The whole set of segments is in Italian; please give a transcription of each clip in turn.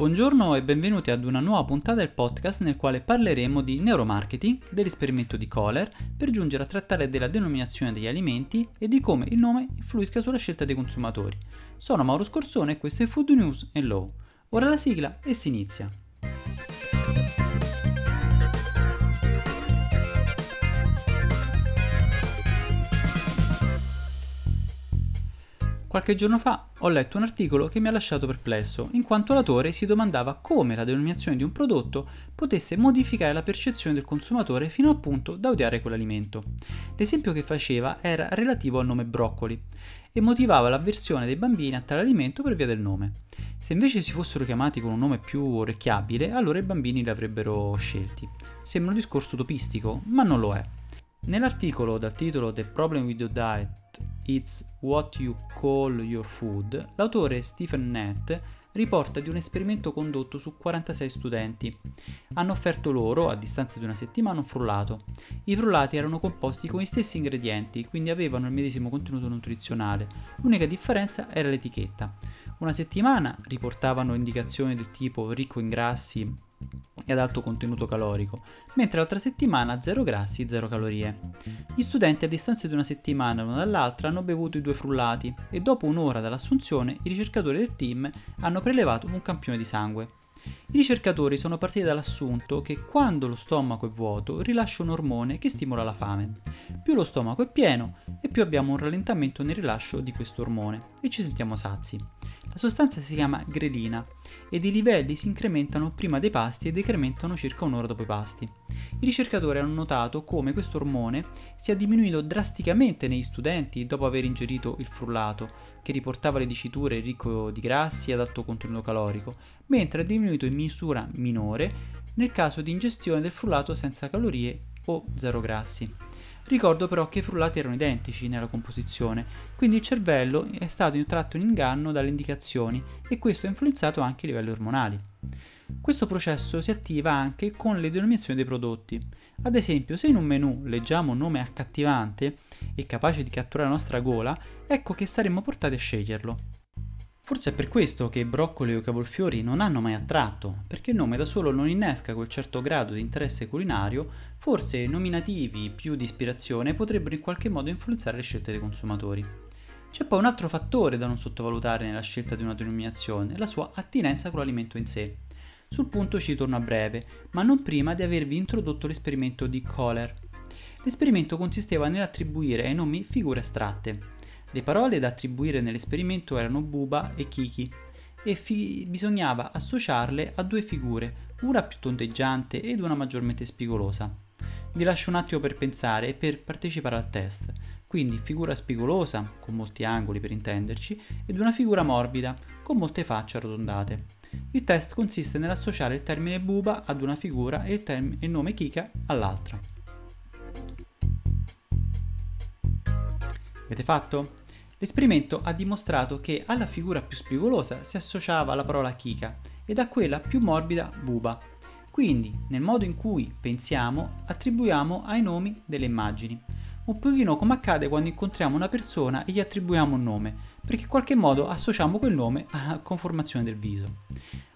Buongiorno e benvenuti ad una nuova puntata del podcast nel quale parleremo di neuromarketing, dell'esperimento di Kohler, per giungere a trattare della denominazione degli alimenti e di come il nome influisca sulla scelta dei consumatori. Sono Mauro Scorsone e questo è Food News and Law. Ora la sigla e si inizia. Qualche giorno fa ho letto un articolo che mi ha lasciato perplesso, in quanto l'autore si domandava come la denominazione di un prodotto potesse modificare la percezione del consumatore fino al punto da odiare quell'alimento. L'esempio che faceva era relativo al nome broccoli e motivava l'avversione dei bambini a tale alimento per via del nome. Se invece si fossero chiamati con un nome più orecchiabile, allora i bambini li avrebbero scelti. Sembra un discorso utopistico, ma non lo è. Nell'articolo dal titolo The Problem with Your Diet It's What You Call Your Food, l'autore Stephen Nett riporta di un esperimento condotto su 46 studenti. Hanno offerto loro, a distanza di una settimana, un frullato. I frullati erano composti con gli stessi ingredienti, quindi avevano il medesimo contenuto nutrizionale. L'unica differenza era l'etichetta. Una settimana riportavano indicazioni del tipo ricco in grassi, e ad alto contenuto calorico, mentre l'altra settimana 0 grassi, 0 calorie. Gli studenti a distanza di una settimana l'uno dall'altra hanno bevuto i due frullati e dopo un'ora dall'assunzione i ricercatori del team hanno prelevato un campione di sangue. I ricercatori sono partiti dall'assunto che quando lo stomaco è vuoto rilascia un ormone che stimola la fame. Più lo stomaco è pieno e più abbiamo un rallentamento nel rilascio di questo ormone e ci sentiamo sazi. La sostanza si chiama grelina ed i livelli si incrementano prima dei pasti e decrementano circa un'ora dopo i pasti. I ricercatori hanno notato come questo ormone sia diminuito drasticamente negli studenti dopo aver ingerito il frullato, che riportava le diciture ricco di grassi e ad alto contenuto calorico, mentre è diminuito in misura minore nel caso di ingestione del frullato senza calorie o zero grassi. Ricordo però che i frullati erano identici nella composizione, quindi il cervello è stato tratto in inganno dalle indicazioni e questo ha influenzato anche i livelli ormonali. Questo processo si attiva anche con le denominazioni dei prodotti. Ad esempio, se in un menu leggiamo un nome accattivante e capace di catturare la nostra gola, ecco che saremmo portati a sceglierlo. Forse è per questo che broccoli o cavolfiori non hanno mai attratto, perché il nome da solo non innesca quel certo grado di interesse culinario, forse nominativi più di ispirazione potrebbero in qualche modo influenzare le scelte dei consumatori. C'è poi un altro fattore da non sottovalutare nella scelta di una denominazione, la sua attinenza con l'alimento in sé. Sul punto ci torno a breve, ma non prima di avervi introdotto l'esperimento di Kohler. L'esperimento consisteva nell'attribuire ai nomi figure astratte, le parole da attribuire nell'esperimento erano Buba e Kiki e fi- bisognava associarle a due figure, una più tondeggiante ed una maggiormente spigolosa. Vi lascio un attimo per pensare e per partecipare al test. Quindi figura spigolosa, con molti angoli per intenderci, ed una figura morbida, con molte facce arrotondate. Il test consiste nell'associare il termine buba ad una figura e il, term- il nome Kika all'altra. Avete fatto? L'esperimento ha dimostrato che alla figura più spigolosa si associava la parola chica ed a quella più morbida buba. Quindi, nel modo in cui pensiamo, attribuiamo ai nomi delle immagini. Un pochino come accade quando incontriamo una persona e gli attribuiamo un nome, perché in qualche modo associamo quel nome alla conformazione del viso.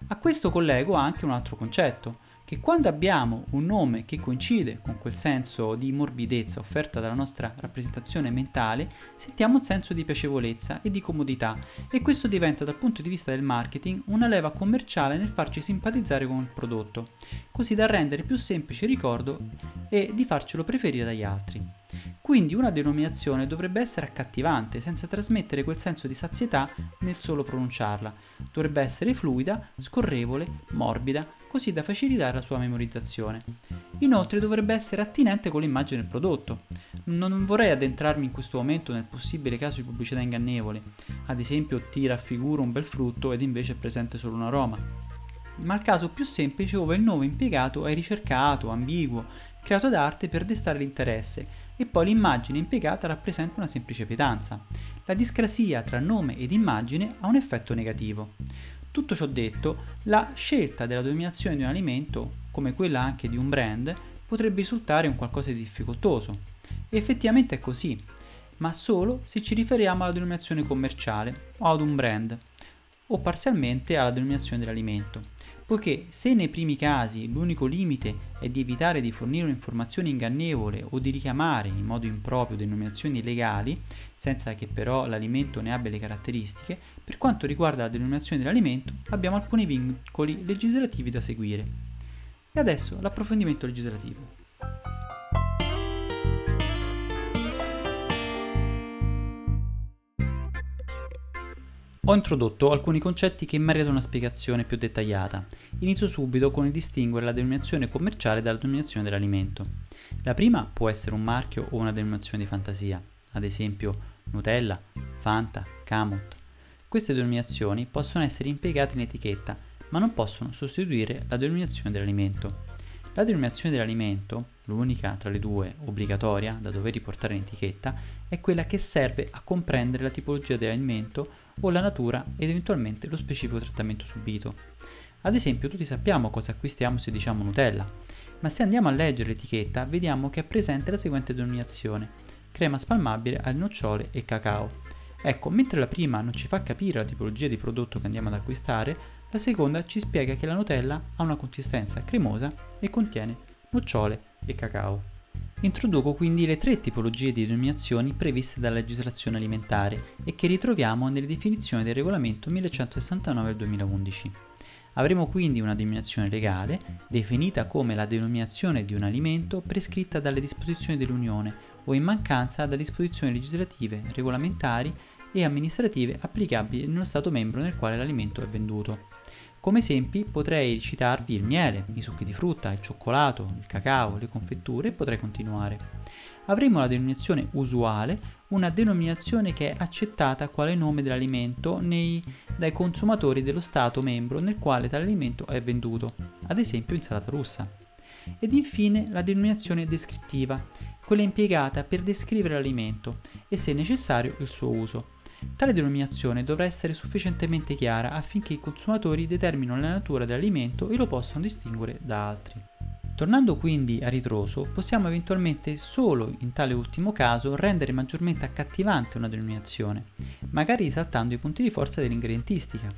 A questo collego anche un altro concetto, che quando abbiamo un nome che coincide con quel senso di morbidezza offerta dalla nostra rappresentazione mentale, sentiamo un senso di piacevolezza e di comodità e questo diventa dal punto di vista del marketing una leva commerciale nel farci simpatizzare con il prodotto, così da rendere più semplice il ricordo e di farcelo preferire dagli altri. Quindi una denominazione dovrebbe essere accattivante, senza trasmettere quel senso di sazietà nel solo pronunciarla. Dovrebbe essere fluida, scorrevole, morbida, così da facilitare la sua memorizzazione. Inoltre dovrebbe essere attinente con l'immagine del prodotto. Non vorrei addentrarmi in questo momento nel possibile caso di pubblicità ingannevole, ad esempio tira a un bel frutto ed invece è presente solo un aroma. Ma il caso più semplice dove il nome impiegato è ricercato, ambiguo, creato d'arte per destare l'interesse e poi l'immagine impiegata rappresenta una semplice pietanza. La discrasia tra nome ed immagine ha un effetto negativo. Tutto ciò detto, la scelta della dominazione di un alimento, come quella anche di un brand, potrebbe risultare un qualcosa di difficoltoso. E effettivamente è così, ma solo se ci riferiamo alla denominazione commerciale o ad un brand. o parzialmente alla denominazione dell'alimento, poiché se nei primi casi l'unico limite è di evitare di fornire un'informazione ingannevole o di richiamare in modo improprio denominazioni legali, senza che però l'alimento ne abbia le caratteristiche, per quanto riguarda la denominazione dell'alimento abbiamo alcuni vincoli legislativi da seguire. E adesso l'approfondimento legislativo. Ho introdotto alcuni concetti che meritano una spiegazione più dettagliata. Inizio subito con il distinguere la denominazione commerciale dalla denominazione dell'alimento. La prima può essere un marchio o una denominazione di fantasia, ad esempio Nutella, Fanta, Camot. Queste denominazioni possono essere impiegate in etichetta, ma non possono sostituire la denominazione dell'alimento. La denominazione dell'alimento, l'unica tra le due obbligatoria da dover riportare in etichetta, è quella che serve a comprendere la tipologia dell'alimento o la natura ed eventualmente lo specifico trattamento subito. Ad esempio, tutti sappiamo cosa acquistiamo se diciamo Nutella, ma se andiamo a leggere l'etichetta vediamo che è presente la seguente denominazione: crema spalmabile alle nocciole e cacao. Ecco, mentre la prima non ci fa capire la tipologia di prodotto che andiamo ad acquistare, la seconda ci spiega che la Nutella ha una consistenza cremosa e contiene nocciole e cacao. Introduco quindi le tre tipologie di denominazioni previste dalla legislazione alimentare e che ritroviamo nelle definizioni del regolamento 1169 del 2011. Avremo quindi una denominazione legale, definita come la denominazione di un alimento prescritta dalle disposizioni dell'Unione o in mancanza da disposizioni legislative, regolamentari e amministrative applicabili nello Stato membro nel quale l'alimento è venduto. Come esempi potrei citarvi il miele, i succhi di frutta, il cioccolato, il cacao, le confetture e potrei continuare. Avremo la denominazione usuale, una denominazione che è accettata quale nome dell'alimento nei, dai consumatori dello Stato membro nel quale tale alimento è venduto, ad esempio insalata russa. Ed infine la denominazione descrittiva, quella impiegata per descrivere l'alimento e se necessario il suo uso. Tale denominazione dovrà essere sufficientemente chiara affinché i consumatori determinino la natura dell'alimento e lo possano distinguere da altri. Tornando quindi a ritroso, possiamo eventualmente solo in tale ultimo caso rendere maggiormente accattivante una denominazione, magari risaltando i punti di forza dell'ingredientistica,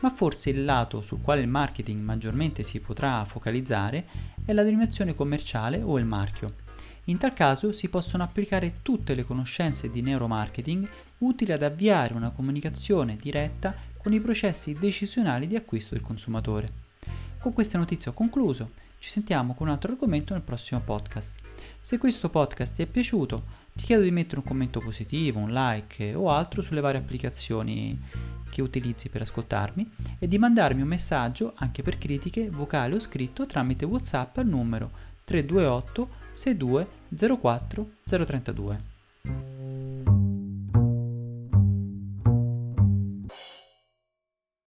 ma forse il lato sul quale il marketing maggiormente si potrà focalizzare è la denominazione commerciale o il marchio. In tal caso si possono applicare tutte le conoscenze di neuromarketing utili ad avviare una comunicazione diretta con i processi decisionali di acquisto del consumatore. Con queste notizie ho concluso, ci sentiamo con un altro argomento nel prossimo podcast. Se questo podcast ti è piaciuto, ti chiedo di mettere un commento positivo, un like o altro sulle varie applicazioni che utilizzi per ascoltarmi e di mandarmi un messaggio anche per critiche vocali o scritto tramite WhatsApp al numero 328 62 04 032.